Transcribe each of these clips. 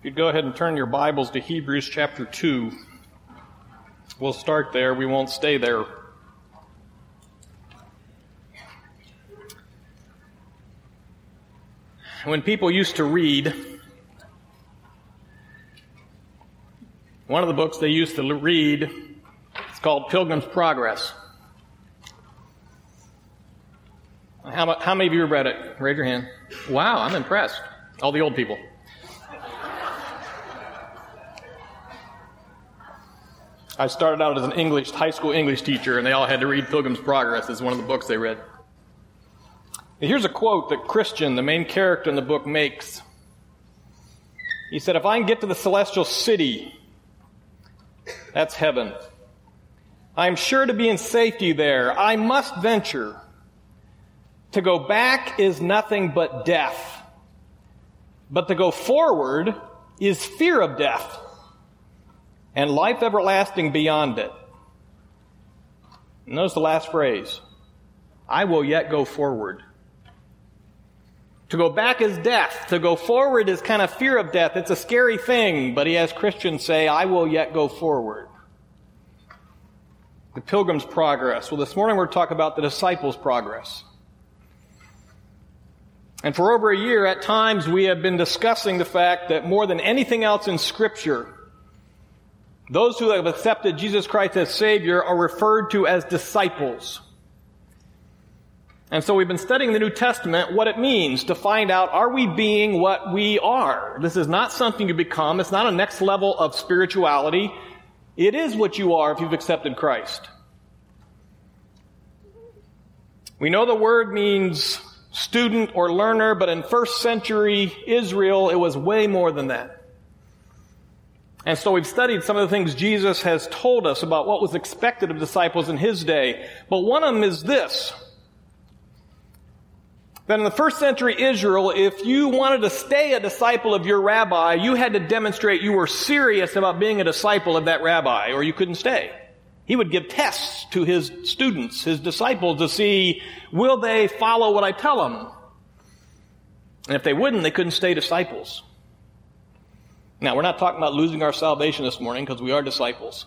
If you'd go ahead and turn your Bibles to Hebrews chapter 2. We'll start there. We won't stay there. When people used to read, one of the books they used to read is called Pilgrim's Progress. How, how many of you have read it? Raise your hand. Wow, I'm impressed. All the old people. I started out as an English, high school English teacher, and they all had to read Pilgrim's Progress as one of the books they read. here's a quote that Christian, the main character in the book, makes. He said, If I can get to the celestial city, that's heaven. I'm sure to be in safety there. I must venture. To go back is nothing but death. But to go forward is fear of death and life everlasting beyond it. And notice the last phrase I will yet go forward. To go back is death. To go forward is kind of fear of death. It's a scary thing, but he has Christians say, I will yet go forward. The pilgrim's progress. Well, this morning we're talking about the disciples' progress. And for over a year, at times, we have been discussing the fact that more than anything else in Scripture, those who have accepted Jesus Christ as Savior are referred to as disciples. And so we've been studying the New Testament, what it means to find out, are we being what we are? This is not something you become. It's not a next level of spirituality. It is what you are if you've accepted Christ. We know the word means student or learner, but in first century Israel, it was way more than that. And so we've studied some of the things Jesus has told us about what was expected of disciples in his day. But one of them is this. That in the first century Israel, if you wanted to stay a disciple of your rabbi, you had to demonstrate you were serious about being a disciple of that rabbi, or you couldn't stay. He would give tests to his students, his disciples, to see, will they follow what I tell them? And if they wouldn't, they couldn't stay disciples. Now, we're not talking about losing our salvation this morning because we are disciples.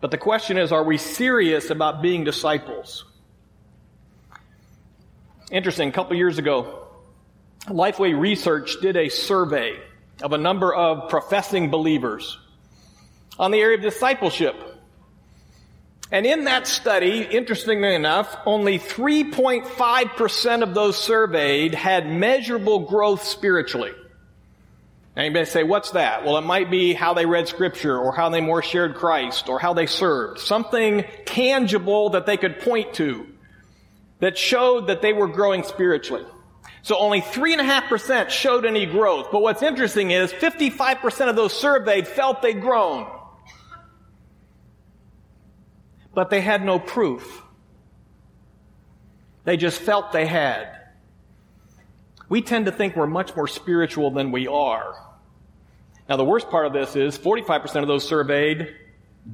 But the question is, are we serious about being disciples? Interesting, a couple years ago, Lifeway Research did a survey of a number of professing believers on the area of discipleship. And in that study, interestingly enough, only 3.5% of those surveyed had measurable growth spiritually. And you may say, what's that? Well, it might be how they read scripture or how they more shared Christ or how they served. Something tangible that they could point to that showed that they were growing spiritually. So only 3.5% showed any growth. But what's interesting is 55% of those surveyed felt they'd grown. But they had no proof. They just felt they had. We tend to think we're much more spiritual than we are. Now, the worst part of this is 45% of those surveyed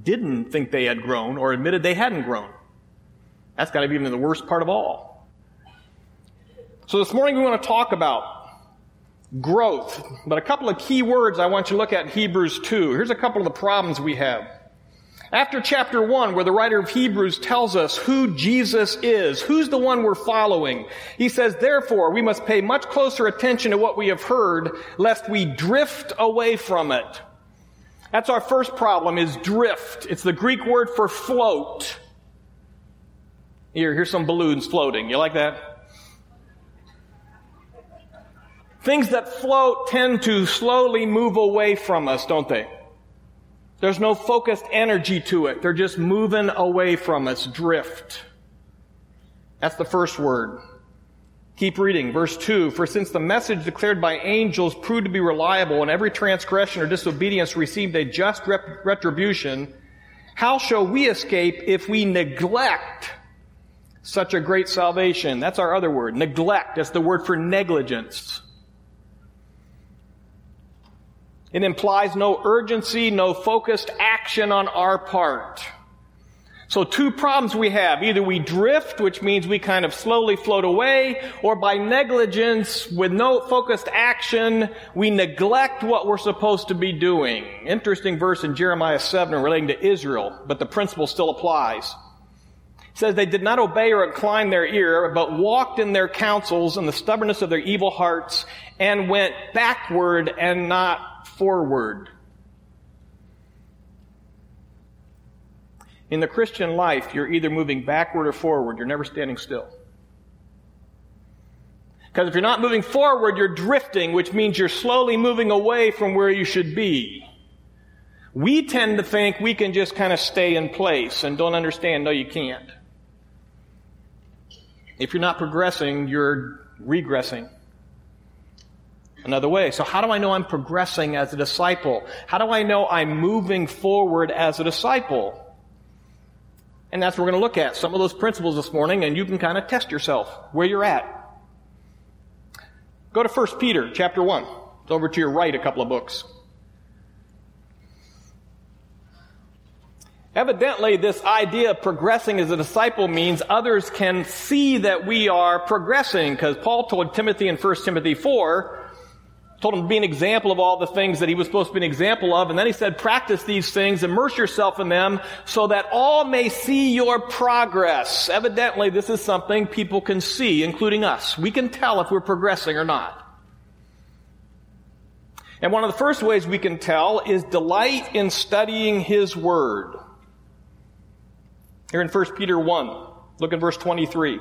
didn't think they had grown or admitted they hadn't grown. That's got to be even the worst part of all. So this morning we want to talk about growth, but a couple of key words I want you to look at in Hebrews 2. Here's a couple of the problems we have. After chapter 1, where the writer of Hebrews tells us who Jesus is, who's the one we're following, he says, therefore, we must pay much closer attention to what we have heard, lest we drift away from it. That's our first problem, is drift. It's the Greek word for float. Here, here's some balloons floating. You like that? Things that float tend to slowly move away from us, don't they? There's no focused energy to it. They're just moving away from us, drift. That's the first word. Keep reading. Verse 2 For since the message declared by angels proved to be reliable, and every transgression or disobedience received a just rep- retribution, how shall we escape if we neglect such a great salvation? That's our other word. Neglect. That's the word for negligence. It implies no urgency, no focused action on our part. So two problems we have. Either we drift, which means we kind of slowly float away, or by negligence, with no focused action, we neglect what we're supposed to be doing. Interesting verse in Jeremiah 7 relating to Israel, but the principle still applies. It says they did not obey or incline their ear, but walked in their counsels and the stubbornness of their evil hearts, and went backward and not forward. In the Christian life, you're either moving backward or forward. You're never standing still. Because if you're not moving forward, you're drifting, which means you're slowly moving away from where you should be. We tend to think we can just kind of stay in place and don't understand, no, you can't. If you're not progressing, you're regressing. Another way. So how do I know I'm progressing as a disciple? How do I know I'm moving forward as a disciple? And that's what we're going to look at. Some of those principles this morning, and you can kind of test yourself where you're at. Go to 1 Peter chapter 1. It's over to your right a couple of books. Evidently, this idea of progressing as a disciple means others can see that we are progressing, because Paul told Timothy in 1 Timothy 4 told him to be an example of all the things that he was supposed to be an example of. And then he said, practice these things, immerse yourself in them so that all may see your progress. Evidently, this is something people can see, including us. We can tell if we're progressing or not. And one of the first ways we can tell is delight in studying his word. Here in 1 Peter 1, look at verse 23.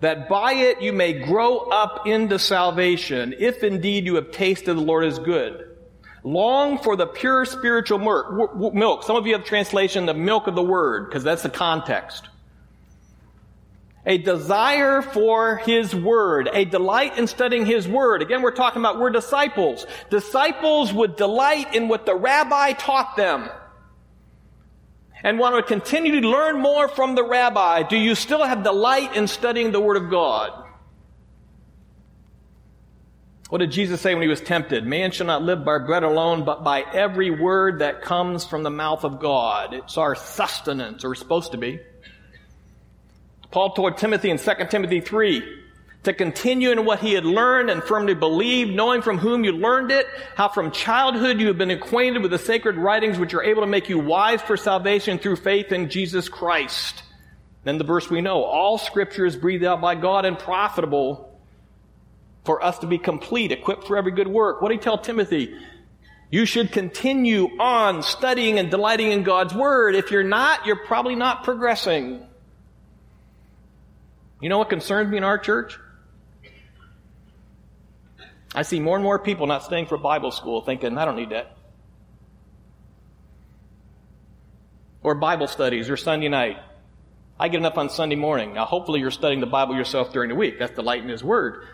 that by it you may grow up into salvation, if indeed you have tasted the Lord is good. Long for the pure spiritual milk. Some of you have translation, the milk of the word, because that's the context. A desire for His Word, a delight in studying His Word. Again, we're talking about we're disciples. Disciples would delight in what the rabbi taught them and want to continue to learn more from the rabbi, do you still have delight in studying the Word of God? What did Jesus say when he was tempted? Man shall not live by bread alone, but by every word that comes from the mouth of God. It's our sustenance, or supposed to be. Paul told Timothy in 2 Timothy 3, to continue in what he had learned and firmly believed, knowing from whom you learned it, how from childhood you have been acquainted with the sacred writings which are able to make you wise for salvation through faith in Jesus Christ. Then the verse we know, all scripture is breathed out by God and profitable for us to be complete, equipped for every good work. What did he tell Timothy? You should continue on studying and delighting in God's Word. If you're not, you're probably not progressing. You know what concerns me in our church? I see more and more people not staying for Bible school thinking, I don't need that. Or Bible studies or Sunday night. I get enough on Sunday morning. Now, hopefully, you're studying the Bible yourself during the week. That's the light in His Word.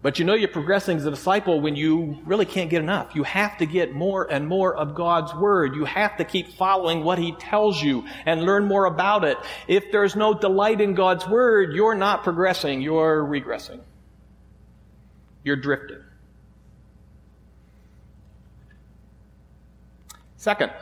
But you know you're progressing as a disciple when you really can't get enough. You have to get more and more of God's Word. You have to keep following what He tells you and learn more about it. If there's no delight in God's Word, you're not progressing, you're regressing you're drifting. Second,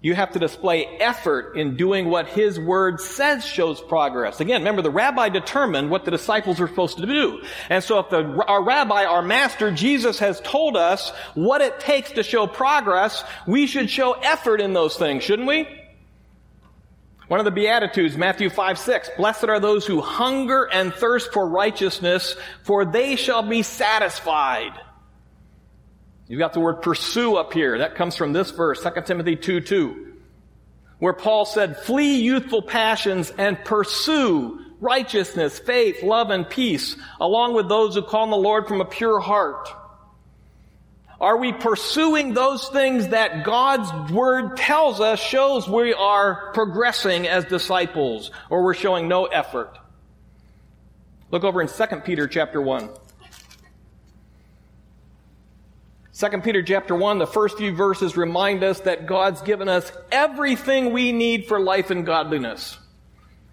you have to display effort in doing what his word says shows progress. Again, remember the rabbi determined what the disciples were supposed to do. And so if the, our rabbi, our master, Jesus has told us what it takes to show progress, we should show effort in those things, shouldn't we? One of the Beatitudes, Matthew 5, 6. Blessed are those who hunger and thirst for righteousness, for they shall be satisfied. You've got the word pursue up here. That comes from this verse, 2 Timothy 2, 2. Where Paul said, flee youthful passions and pursue righteousness, faith, love, and peace, along with those who call on the Lord from a pure heart. Are we pursuing those things that God's Word tells us shows we are progressing as disciples, or we're showing no effort? Look over in 2 Peter chapter 1. 2 Peter chapter 1, the first few verses remind us that God's given us everything we need for life and godliness.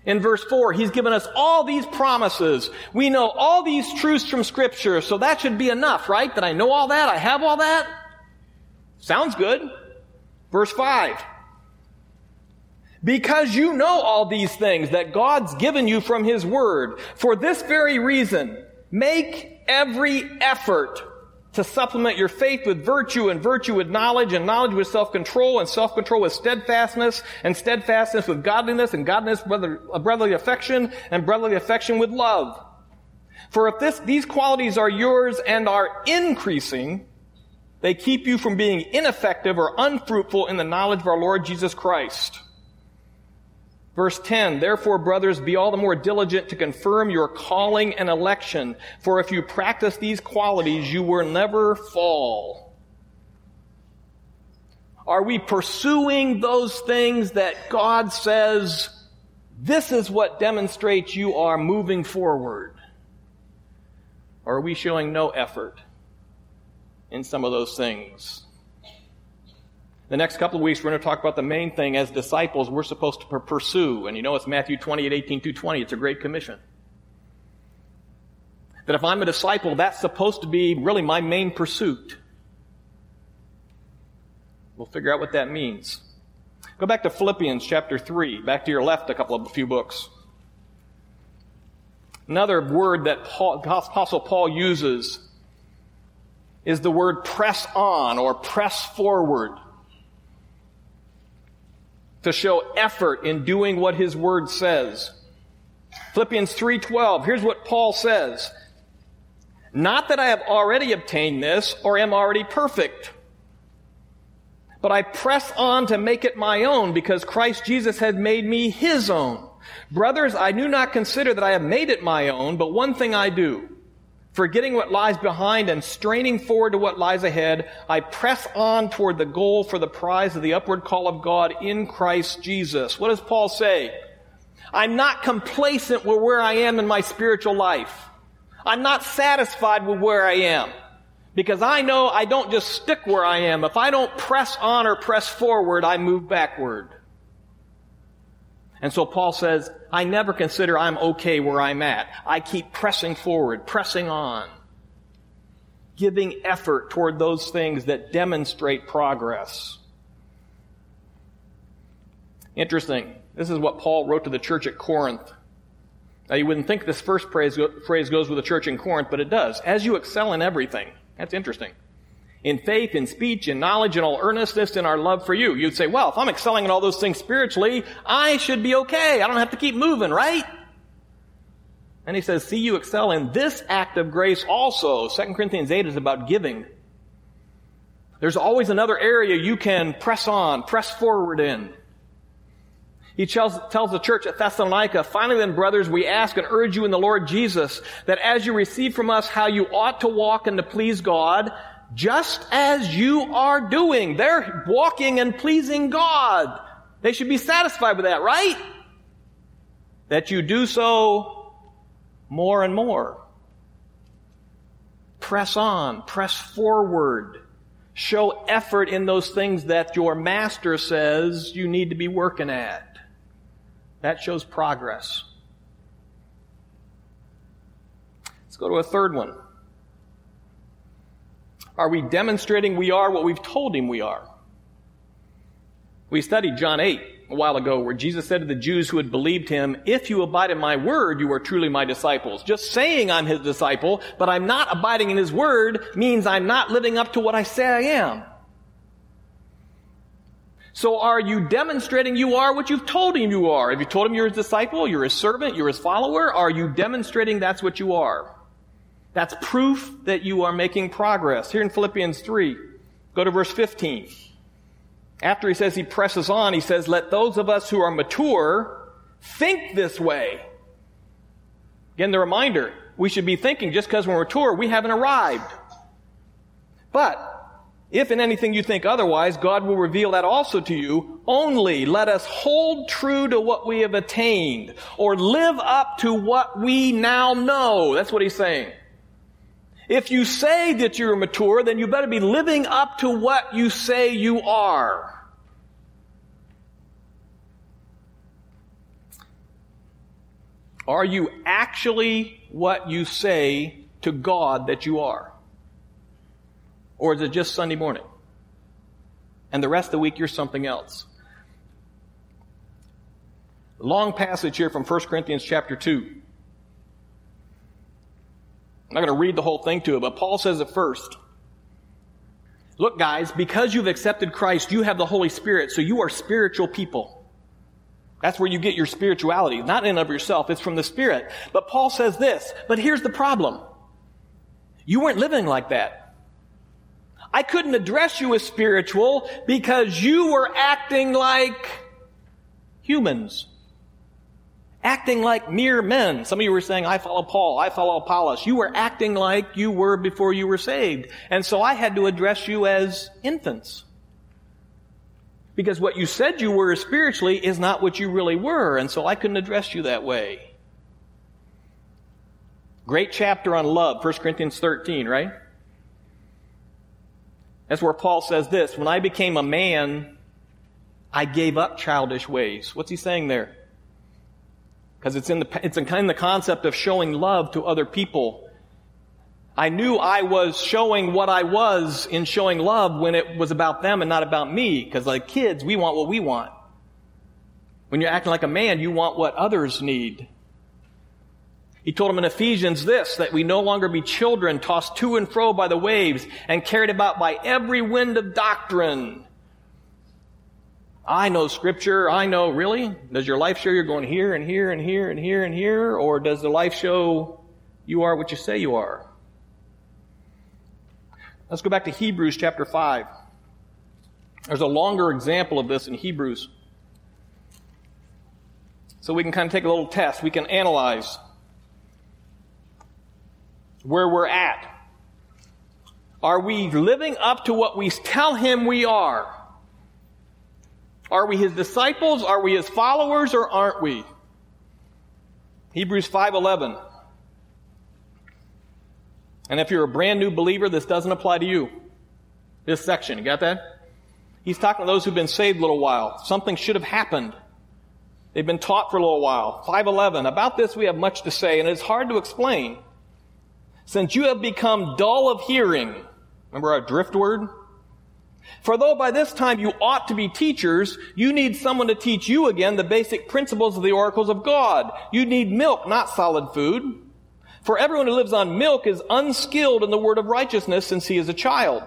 In verse 4, He's given us all these promises. We know all these truths from Scripture, so that should be enough, right? That I know all that? I have all that? Sounds good. Verse 5. Because you know all these things that God's given you from His Word, for this very reason, make every effort to supplement your faith with virtue and virtue with knowledge and knowledge with self-control and self-control with steadfastness and steadfastness with godliness and godliness with uh, brotherly affection and brotherly affection with love. For if this, these qualities are yours and are increasing, they keep you from being ineffective or unfruitful in the knowledge of our Lord Jesus Christ. Verse 10, therefore, brothers, be all the more diligent to confirm your calling and election, for if you practice these qualities, you will never fall. Are we pursuing those things that God says, this is what demonstrates you are moving forward? Or are we showing no effort in some of those things? The next couple of weeks, we're going to talk about the main thing as disciples we're supposed to pursue. And you know, it's Matthew 28, 18 to 20. It's a great commission. That if I'm a disciple, that's supposed to be really my main pursuit. We'll figure out what that means. Go back to Philippians chapter 3, back to your left, a couple of a few books. Another word that Paul, Apostle Paul uses is the word press on or press forward to show effort in doing what his word says. Philippians 3:12. Here's what Paul says. Not that I have already obtained this or am already perfect, but I press on to make it my own because Christ Jesus has made me his own. Brothers, I do not consider that I have made it my own, but one thing I do Forgetting what lies behind and straining forward to what lies ahead, I press on toward the goal for the prize of the upward call of God in Christ Jesus. What does Paul say? I'm not complacent with where I am in my spiritual life. I'm not satisfied with where I am. Because I know I don't just stick where I am. If I don't press on or press forward, I move backward. And so Paul says, I never consider I'm okay where I'm at. I keep pressing forward, pressing on, giving effort toward those things that demonstrate progress. Interesting. This is what Paul wrote to the church at Corinth. Now, you wouldn't think this first phrase, goes with the church in Corinth, but it does. As you excel in everything. That's interesting in faith, in speech, in knowledge, in all earnestness, in our love for you. You'd say, well, if I'm excelling in all those things spiritually, I should be okay. I don't have to keep moving, right? And he says, see you excel in this act of grace also. 2 Corinthians 8 is about giving. There's always another area you can press on, press forward in. He tells, tells the church at Thessalonica, finally then, brothers, we ask and urge you in the Lord Jesus that as you receive from us how you ought to walk and to please God, just as you are doing. They're walking and pleasing God. They should be satisfied with that, right? That you do so more and more. Press on, press forward. Show effort in those things that your master says you need to be working at. That shows progress. Let's go to a third one. Are we demonstrating we are what we've told him we are? We studied John 8 a while ago where Jesus said to the Jews who had believed him, if you abide in my word, you are truly my disciples. Just saying I'm his disciple, but I'm not abiding in his word means I'm not living up to what I say I am. So are you demonstrating you are what you've told him you are? Have you told him you're his disciple, you're his servant, you're his follower? Are you demonstrating that's what you are? That's proof that you are making progress. Here in Philippians 3, go to verse 15. After he says he presses on, he says, Let those of us who are mature think this way. Again, the reminder we should be thinking just because we're mature, we haven't arrived. But If in anything you think otherwise, God will reveal that also to you. Only let us hold true to what we have attained or live up to what we now know. That's what he's saying. If you say that you're mature, then you better be living up to what you say you are. Are you actually what you say to God that you are? Or is it just Sunday morning? And the rest of the week you're something else. Long passage here from 1 Corinthians chapter 2. I'm not going to read the whole thing to it, but Paul says it first. Look, guys, because you've accepted Christ, you have the Holy Spirit, so you are spiritual people. That's where you get your spirituality, not in of yourself, it's from the Spirit. But Paul says this, but here's the problem. You weren't living like that. I couldn't address you as spiritual because you were acting like humans. Acting like mere men. Some of you were saying, I follow Paul, I follow Apollos. You were acting like you were before you were saved. And so I had to address you as infants. Because what you said you were spiritually is not what you really were, and so I couldn't address you that way. Great chapter on love, 1 Corinthians 13, right? That's where Paul says this When I became a man, I gave up childish ways. What's he saying there? Because it's in the, it's in kind of the concept of showing love to other people. I knew I was showing what I was in showing love when it was about them and not about me. Because like kids, we want what we want. When you're acting like a man, you want what others need. He told them in Ephesians this, that we no longer be children tossed to and fro by the waves and carried about by every wind of doctrine. I know scripture. I know, really? Does your life show you're going here and here and here and here and here? Or does the life show you are what you say you are? Let's go back to Hebrews chapter 5. There's a longer example of this in Hebrews. So we can kind of take a little test. We can analyze where we're at. Are we living up to what we tell him we are? Are we his disciples? Are we his followers or aren't we? Hebrews 5:11. And if you're a brand new believer, this doesn't apply to you. This section, you got that? He's talking to those who've been saved a little while. Something should have happened. They've been taught for a little while. 511. About this we have much to say, and it's hard to explain since you have become dull of hearing. Remember our drift word? For though by this time you ought to be teachers, you need someone to teach you again the basic principles of the oracles of God. You need milk, not solid food. For everyone who lives on milk is unskilled in the word of righteousness since he is a child.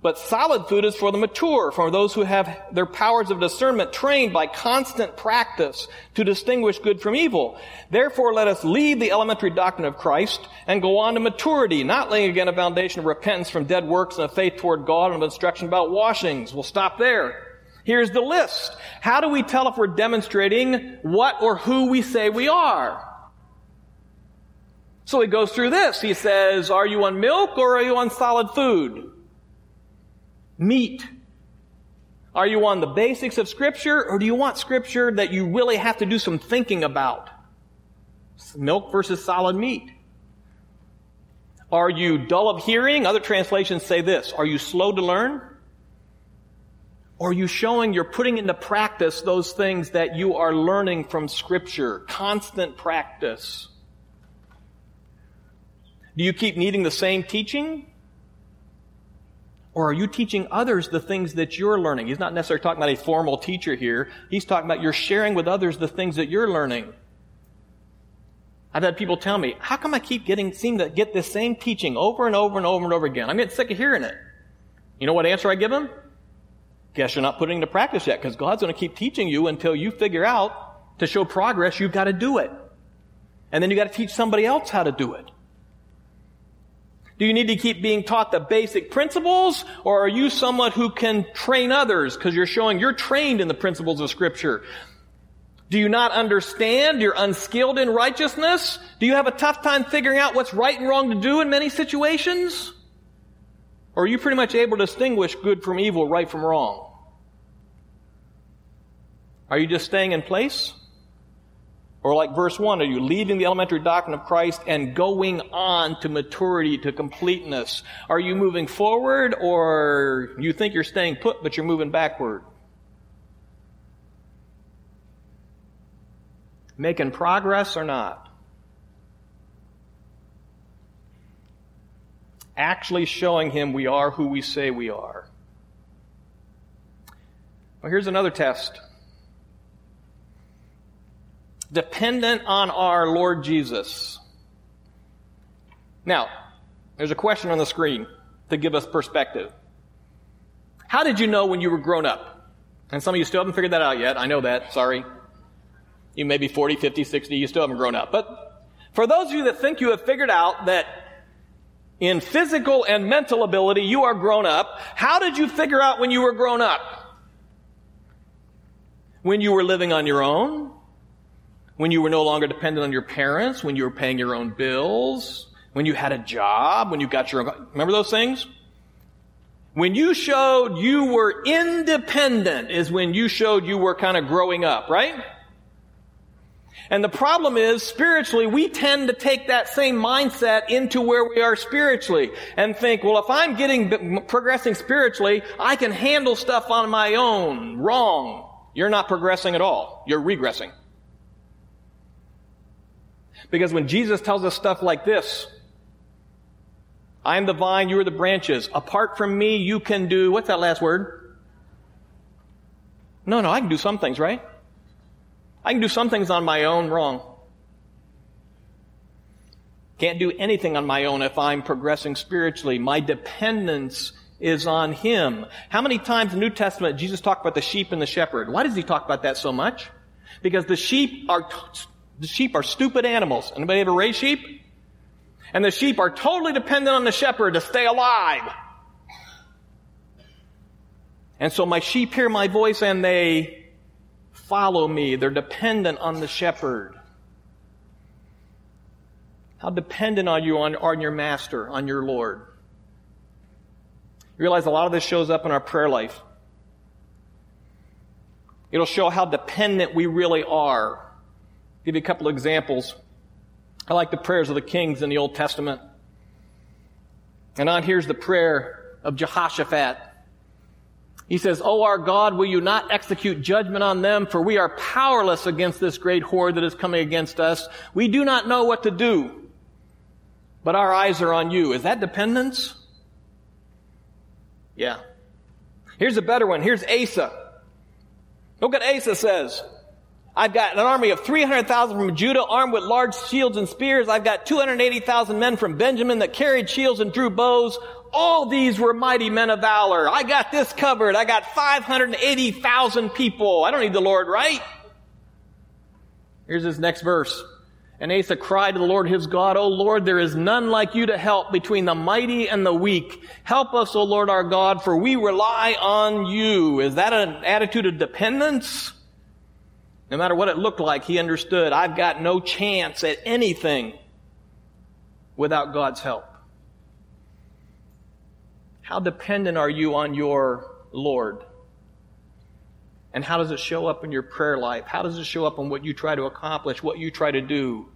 But solid food is for the mature, for those who have their powers of discernment trained by constant practice to distinguish good from evil. Therefore, let us leave the elementary doctrine of Christ and go on to maturity, not laying again a foundation of repentance from dead works and of faith toward God and of instruction about washings. We'll stop there. Here's the list. How do we tell if we're demonstrating what or who we say we are? So he goes through this. He says, are you on milk or are you on solid food? Meat? Are you on the basics of Scripture, or do you want Scripture that you really have to do some thinking about? Milk versus solid meat. Are you dull of hearing? Other translations say this. Are you slow to learn? Or are you showing you're putting into practice those things that you are learning from Scripture? Constant practice. Do you keep needing the same teaching? Or are you teaching others the things that you're learning? He's not necessarily talking about a formal teacher here. He's talking about you're sharing with others the things that you're learning. I've had people tell me, how come I keep getting, seem to get this same teaching over and over and over and over again? I'm getting sick of hearing it. You know what answer I give them? Guess you're not putting it into practice yet because God's going to keep teaching you until you figure out to show progress, you've got to do it. And then you got to teach somebody else how to do it. Do you need to keep being taught the basic principles, or are you someone who can train others because you're showing you're trained in the principles of Scripture? Do you not understand? You're unskilled in righteousness? Do you have a tough time figuring out what's right and wrong to do in many situations? Or are you pretty much able to distinguish good from evil, right from wrong? Are you just staying in place? Or like verse 1, are you leaving the elementary doctrine of Christ and going on to maturity, to completeness? Are you moving forward or you think you're staying put but you're moving backward? Making progress or not? Actually showing him we are who we say we are. Well, here's another test dependent on our Lord Jesus. Now, there's a question on the screen to give us perspective. How did you know when you were grown up? And some of you still haven't figured that out yet. I know that. Sorry. You may be 40, 50, 60. You still haven't grown up. But for those of you that think you have figured out that in physical and mental ability you are grown up, how did you figure out when you were grown up? When you were living on your own? When you were no longer dependent on your parents, when you were paying your own bills, when you had a job, when you got your own, remember those things? When you showed you were independent is when you showed you were kind of growing up, right? And the problem is, spiritually, we tend to take that same mindset into where we are spiritually and think, well, if I'm getting, progressing spiritually, I can handle stuff on my own. Wrong. You're not progressing at all. You're regressing. Because when Jesus tells us stuff like this, I am the vine, you are the branches. Apart from me, you can do, what's that last word? No, no, I can do some things, right? I can do some things on my own wrong. Can't do anything on my own if I'm progressing spiritually. My dependence is on Him. How many times in the New Testament Jesus talked about the sheep and the shepherd? Why does He talk about that so much? Because the sheep are the sheep are stupid animals. Anybody ever raise sheep? And the sheep are totally dependent on the shepherd to stay alive. And so my sheep hear my voice and they follow me. They're dependent on the shepherd. How dependent are you on, on your master, on your Lord? You realize a lot of this shows up in our prayer life. It'll show how dependent we really are give you a couple of examples. I like the prayers of the kings in the Old Testament. And on here's the prayer of Jehoshaphat. He says, O our God, will you not execute judgment on them? For we are powerless against this great horde that is coming against us. We do not know what to do, but our eyes are on you. Is that dependence? Yeah. Here's a better one. Here's Asa. Look what Asa says. I've got an army of 300,000 from Judah armed with large shields and spears. I've got 280,000 men from Benjamin that carried shields and drew bows. All these were mighty men of valor. I got this covered. I got 580,000 people. I don't need the Lord, right? Here's his next verse. And Asa cried to the Lord his God, O Lord, there is none like you to help between the mighty and the weak. Help us, O Lord our God, for we rely on you. Is that an attitude of dependence? No matter what it looked like, he understood I've got no chance at anything without God's help. How dependent are you on your Lord? And how does it show up in your prayer life? How does it show up in what you try to accomplish, what you try to do?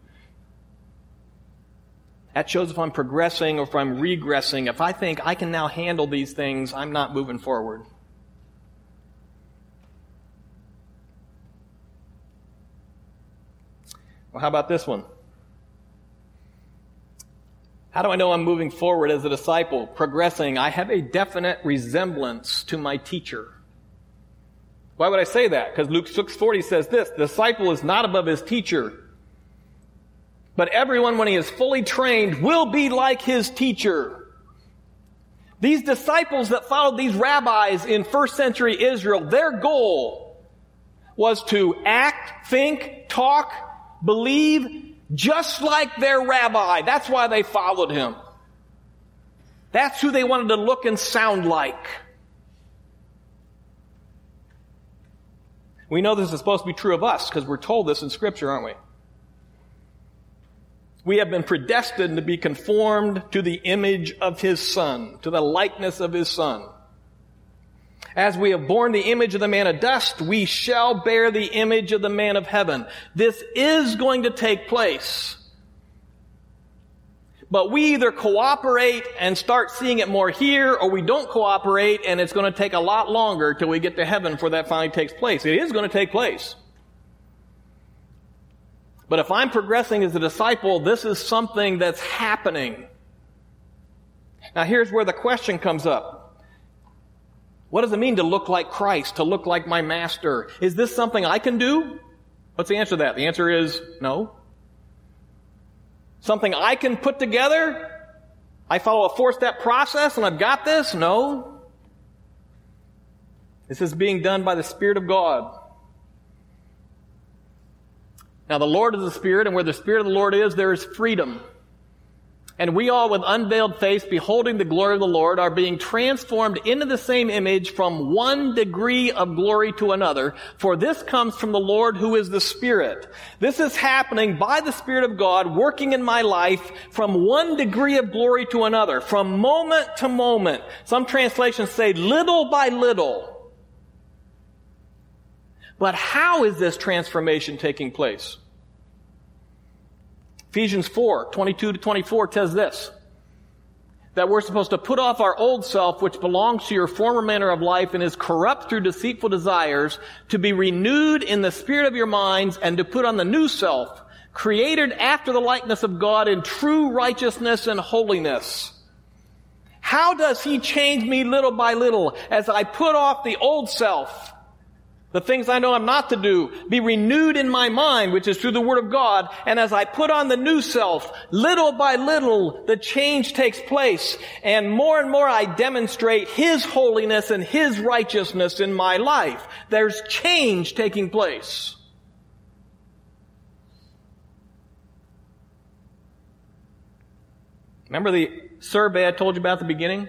That shows if I'm progressing or if I'm regressing. If I think I can now handle these things, I'm not moving forward. Well, how about this one? How do I know I'm moving forward as a disciple, progressing? I have a definite resemblance to my teacher. Why would I say that? Because Luke 6:40 says this, the disciple is not above his teacher. But everyone when he is fully trained will be like his teacher. These disciples that followed these rabbis in first century Israel, their goal was to act, think, talk, believe just like their rabbi. That's why they followed him. That's who they wanted to look and sound like. We know this is supposed to be true of us because we're told this in Scripture, aren't we? We have been predestined to be conformed to the image of His Son, to the likeness of His Son. As we have borne the image of the man of dust, we shall bear the image of the man of heaven. This is going to take place. But we either cooperate and start seeing it more here, or we don't cooperate and it's going to take a lot longer till we get to heaven before that finally takes place. It is going to take place. But if I'm progressing as a disciple, this is something that's happening. Now here's where the question comes up. What does it mean to look like Christ, to look like my master? Is this something I can do? What's the answer to that? The answer is no. Something I can put together? I follow a four step process and I've got this? No. This is being done by the Spirit of God. Now, the Lord is the Spirit, and where the Spirit of the Lord is, there is freedom. And we all, with unveiled face, beholding the glory of the Lord, are being transformed into the same image from one degree of glory to another. For this comes from the Lord who is the Spirit. This is happening by the Spirit of God working in my life from one degree of glory to another, from moment to moment. Some translations say little by little. But how is this transformation taking place? Ephesians 4, 22 to 24 says this, that we're supposed to put off our old self, which belongs to your former manner of life and is corrupt through deceitful desires, to be renewed in the spirit of your minds and to put on the new self, created after the likeness of God in true righteousness and holiness. How does he change me little by little as I put off the old self the things I know I'm not to do, be renewed in my mind, which is through the Word of God. And as I put on the new self, little by little, the change takes place. And more and more I demonstrate His holiness and His righteousness in my life. There's change taking place. Remember the survey I told you about at the beginning?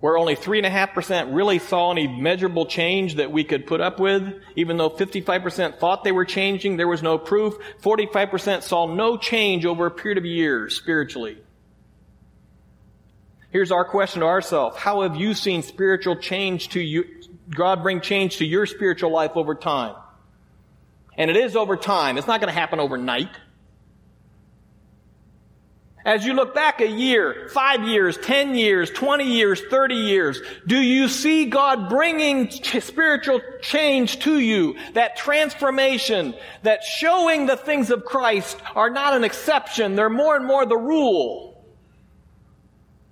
Where only 3.5% really saw any measurable change that we could put up with, even though 55% thought they were changing, there was no proof. 45% saw no change over a period of years spiritually. Here's our question to ourselves. How have you seen spiritual change to you, God bring change to your spiritual life over time? And it is over time. It's not going to happen overnight. As you look back a year, five years, ten years, twenty years, thirty years, do you see God bringing ch- spiritual change to you? That transformation, that showing the things of Christ are not an exception, they're more and more the rule.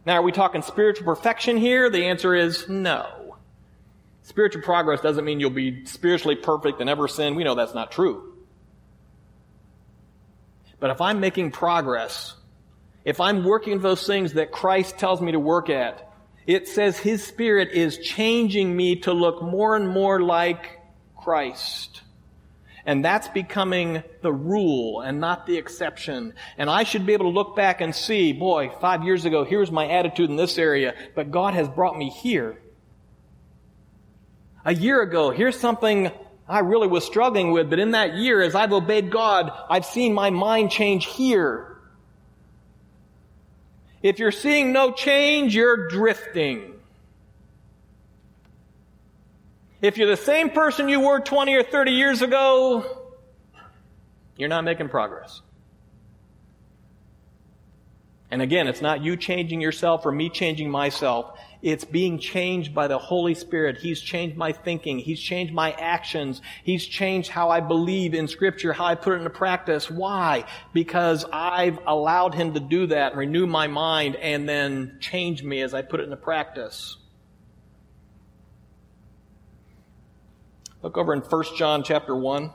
Now, are we talking spiritual perfection here? The answer is no. Spiritual progress doesn't mean you'll be spiritually perfect and never sin. We know that's not true. But if I'm making progress, if I'm working those things that Christ tells me to work at, it says His Spirit is changing me to look more and more like Christ. And that's becoming the rule and not the exception. And I should be able to look back and see, boy, five years ago, here's my attitude in this area, but God has brought me here. A year ago, here's something I really was struggling with, but in that year, as I've obeyed God, I've seen my mind change here. If you're seeing no change, you're drifting. If you're the same person you were 20 or 30 years ago, you're not making progress. And again, it's not you changing yourself or me changing myself. It's being changed by the Holy Spirit. He's changed my thinking. He's changed my actions. He's changed how I believe in Scripture, how I put it into practice. Why? Because I've allowed Him to do that, renew my mind, and then change me as I put it into practice. Look over in 1 John chapter 1.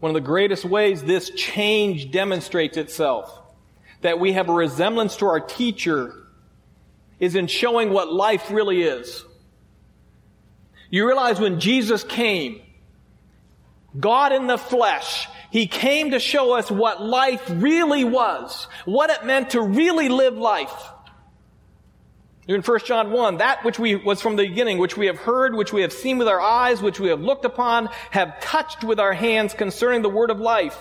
One of the greatest ways this change demonstrates itself that we have a resemblance to our teacher is in showing what life really is. You realize when Jesus came, God in the flesh, He came to show us what life really was, what it meant to really live life. In 1 John 1, that which we was from the beginning, which we have heard, which we have seen with our eyes, which we have looked upon, have touched with our hands concerning the word of life.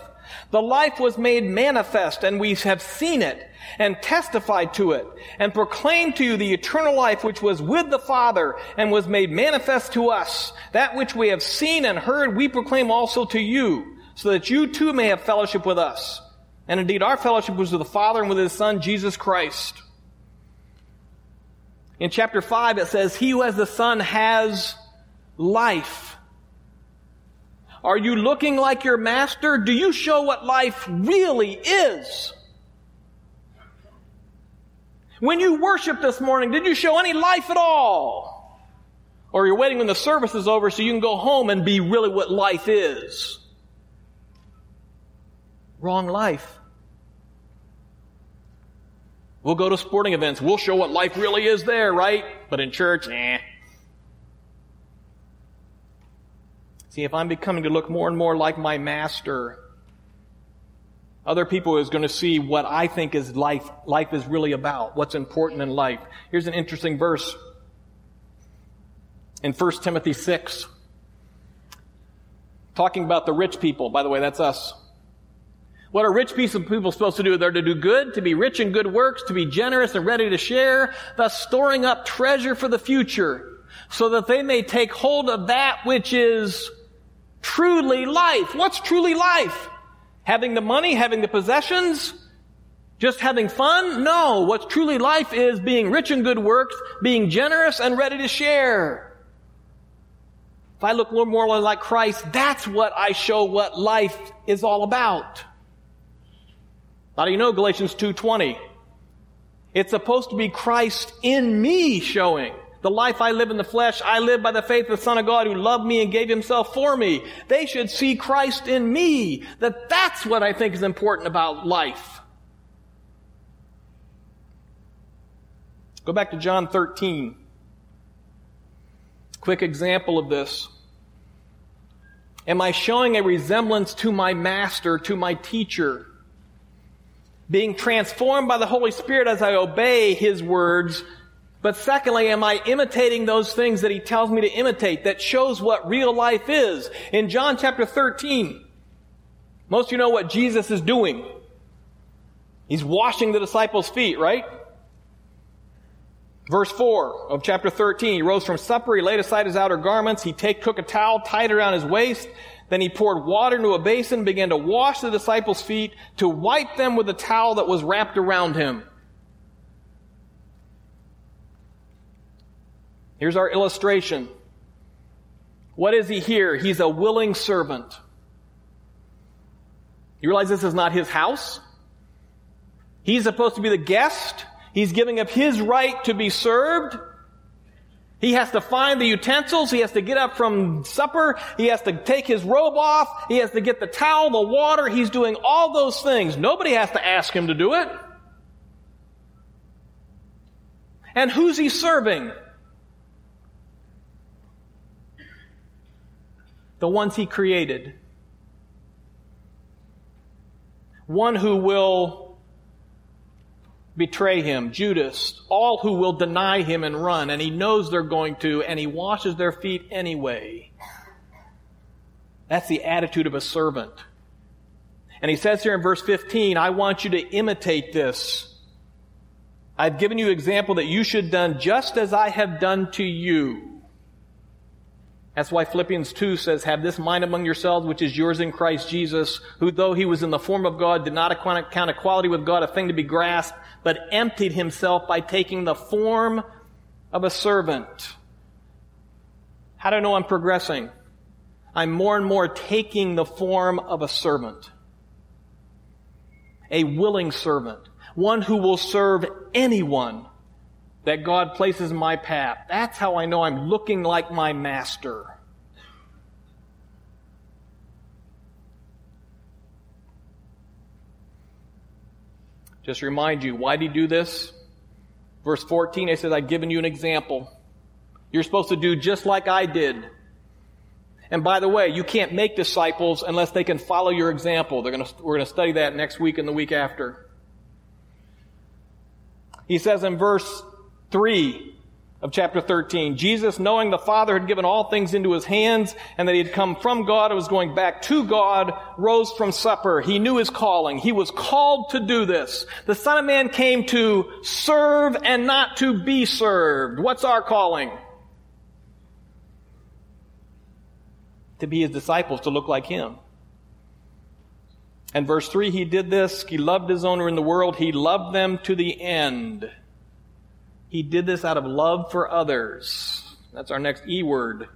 The life was made manifest and we have seen it and testified to it and proclaimed to you the eternal life which was with the Father and was made manifest to us. That which we have seen and heard we proclaim also to you so that you too may have fellowship with us. And indeed our fellowship was with the Father and with His Son Jesus Christ. In chapter 5 it says, He who has the Son has life. Are you looking like your master? Do you show what life really is? When you worship this morning, did you show any life at all? Or you're waiting when the service is over so you can go home and be really what life is? Wrong life. We'll go to sporting events. We'll show what life really is there, right? But in church, eh. See, if I'm becoming to look more and more like my master, other people is going to see what I think is life, life is really about, what's important in life. Here's an interesting verse in 1 Timothy 6. Talking about the rich people. By the way, that's us. What are rich people supposed to do? They're to do good, to be rich in good works, to be generous and ready to share, thus storing up treasure for the future, so that they may take hold of that which is truly life. What's truly life? Having the money, having the possessions, just having fun? No. What's truly life is being rich in good works, being generous and ready to share. If I look more like Christ, that's what I show what life is all about. How do you know Galatians 2.20? It's supposed to be Christ in me showing. The life I live in the flesh, I live by the faith of the Son of God who loved me and gave himself for me. They should see Christ in me. That that's what I think is important about life. Go back to John 13. Quick example of this. Am I showing a resemblance to my master, to my teacher? Being transformed by the Holy Spirit as I obey His words but secondly, am I imitating those things that he tells me to imitate that shows what real life is? In John chapter 13, most of you know what Jesus is doing. He's washing the disciples' feet, right? Verse 4 of chapter 13, he rose from supper, he laid aside his outer garments, he take, took a towel, tied it around his waist, then he poured water into a basin, began to wash the disciples' feet, to wipe them with the towel that was wrapped around him. Here's our illustration. What is he here? He's a willing servant. You realize this is not his house? He's supposed to be the guest. He's giving up his right to be served. He has to find the utensils. He has to get up from supper. He has to take his robe off. He has to get the towel, the water. He's doing all those things. Nobody has to ask him to do it. And who's he serving? the ones he created. One who will betray him, Judas, all who will deny him and run, and he knows they're going to, and he washes their feet anyway. That's the attitude of a servant. And he says here in verse 15, I want you to imitate this. I've given you example that you should done just as I have done to you. That's why Philippians 2 says, Have this mind among yourselves, which is yours in Christ Jesus, who though he was in the form of God, did not count equality with God a thing to be grasped, but emptied himself by taking the form of a servant. How do I know I'm progressing? I'm more and more taking the form of a servant. A willing servant. One who will serve anyone that God places in my path. That's how I know I'm looking like my master. Just remind you, why did he do this? Verse 14, he says, I've given you an example. You're supposed to do just like I did. And by the way, you can't make disciples unless they can follow your example. They're gonna, we're going to study that next week and the week after. He says in verse 3 of chapter 13. Jesus, knowing the Father had given all things into his hands and that he had come from God and was going back to God, rose from supper. He knew his calling. He was called to do this. The Son of Man came to serve and not to be served. What's our calling? To be his disciples, to look like him. And verse 3, he did this. He loved his owner in the world. He loved them to the end. He did this out of love for others. That's our next E word.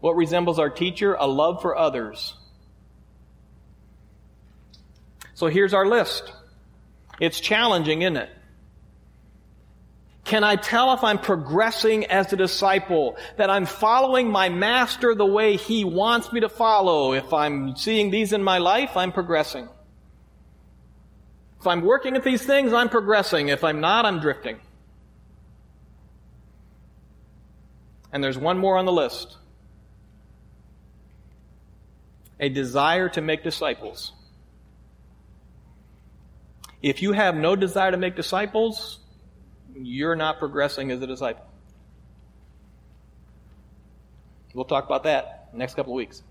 What resembles our teacher? A love for others. So here's our list. It's challenging, isn't it? Can I tell if I'm progressing as a disciple? That I'm following my master the way he wants me to follow? If I'm seeing these in my life, I'm progressing. If I'm working at these things, I'm progressing. If I'm not, I'm drifting. And there's one more on the list a desire to make disciples. If you have no desire to make disciples, you're not progressing as a disciple. We'll talk about that next couple of weeks.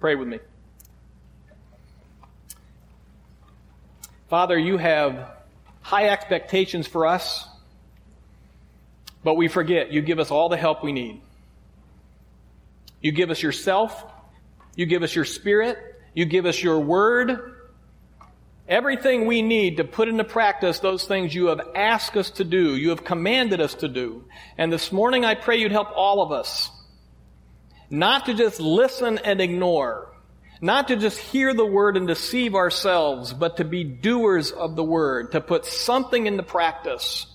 Pray with me. Father, you have high expectations for us. But we forget you give us all the help we need. You give us yourself. You give us your spirit. You give us your word. Everything we need to put into practice those things you have asked us to do, you have commanded us to do. And this morning I pray you'd help all of us not to just listen and ignore, not to just hear the word and deceive ourselves, but to be doers of the word, to put something into practice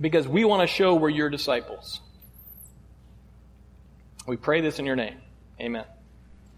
because we want to show we're your disciples. We pray this in your name. Amen.